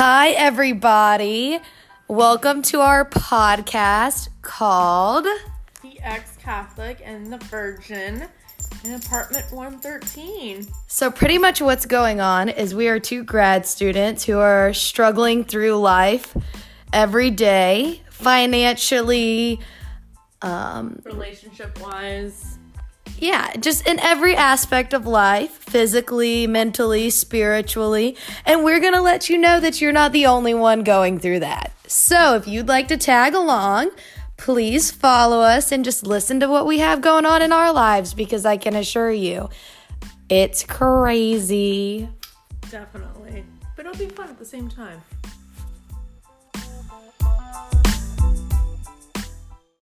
Hi, everybody. Welcome to our podcast called The ex Catholic and the Virgin in apartment 113. So, pretty much what's going on is we are two grad students who are struggling through life every day, financially, um, Relationship wise, yeah, just in every aspect of life physically, mentally, spiritually. And we're going to let you know that you're not the only one going through that. So, if you'd like to tag along, please follow us and just listen to what we have going on in our lives because I can assure you it's crazy. definitely. But it'll be fun at the same time.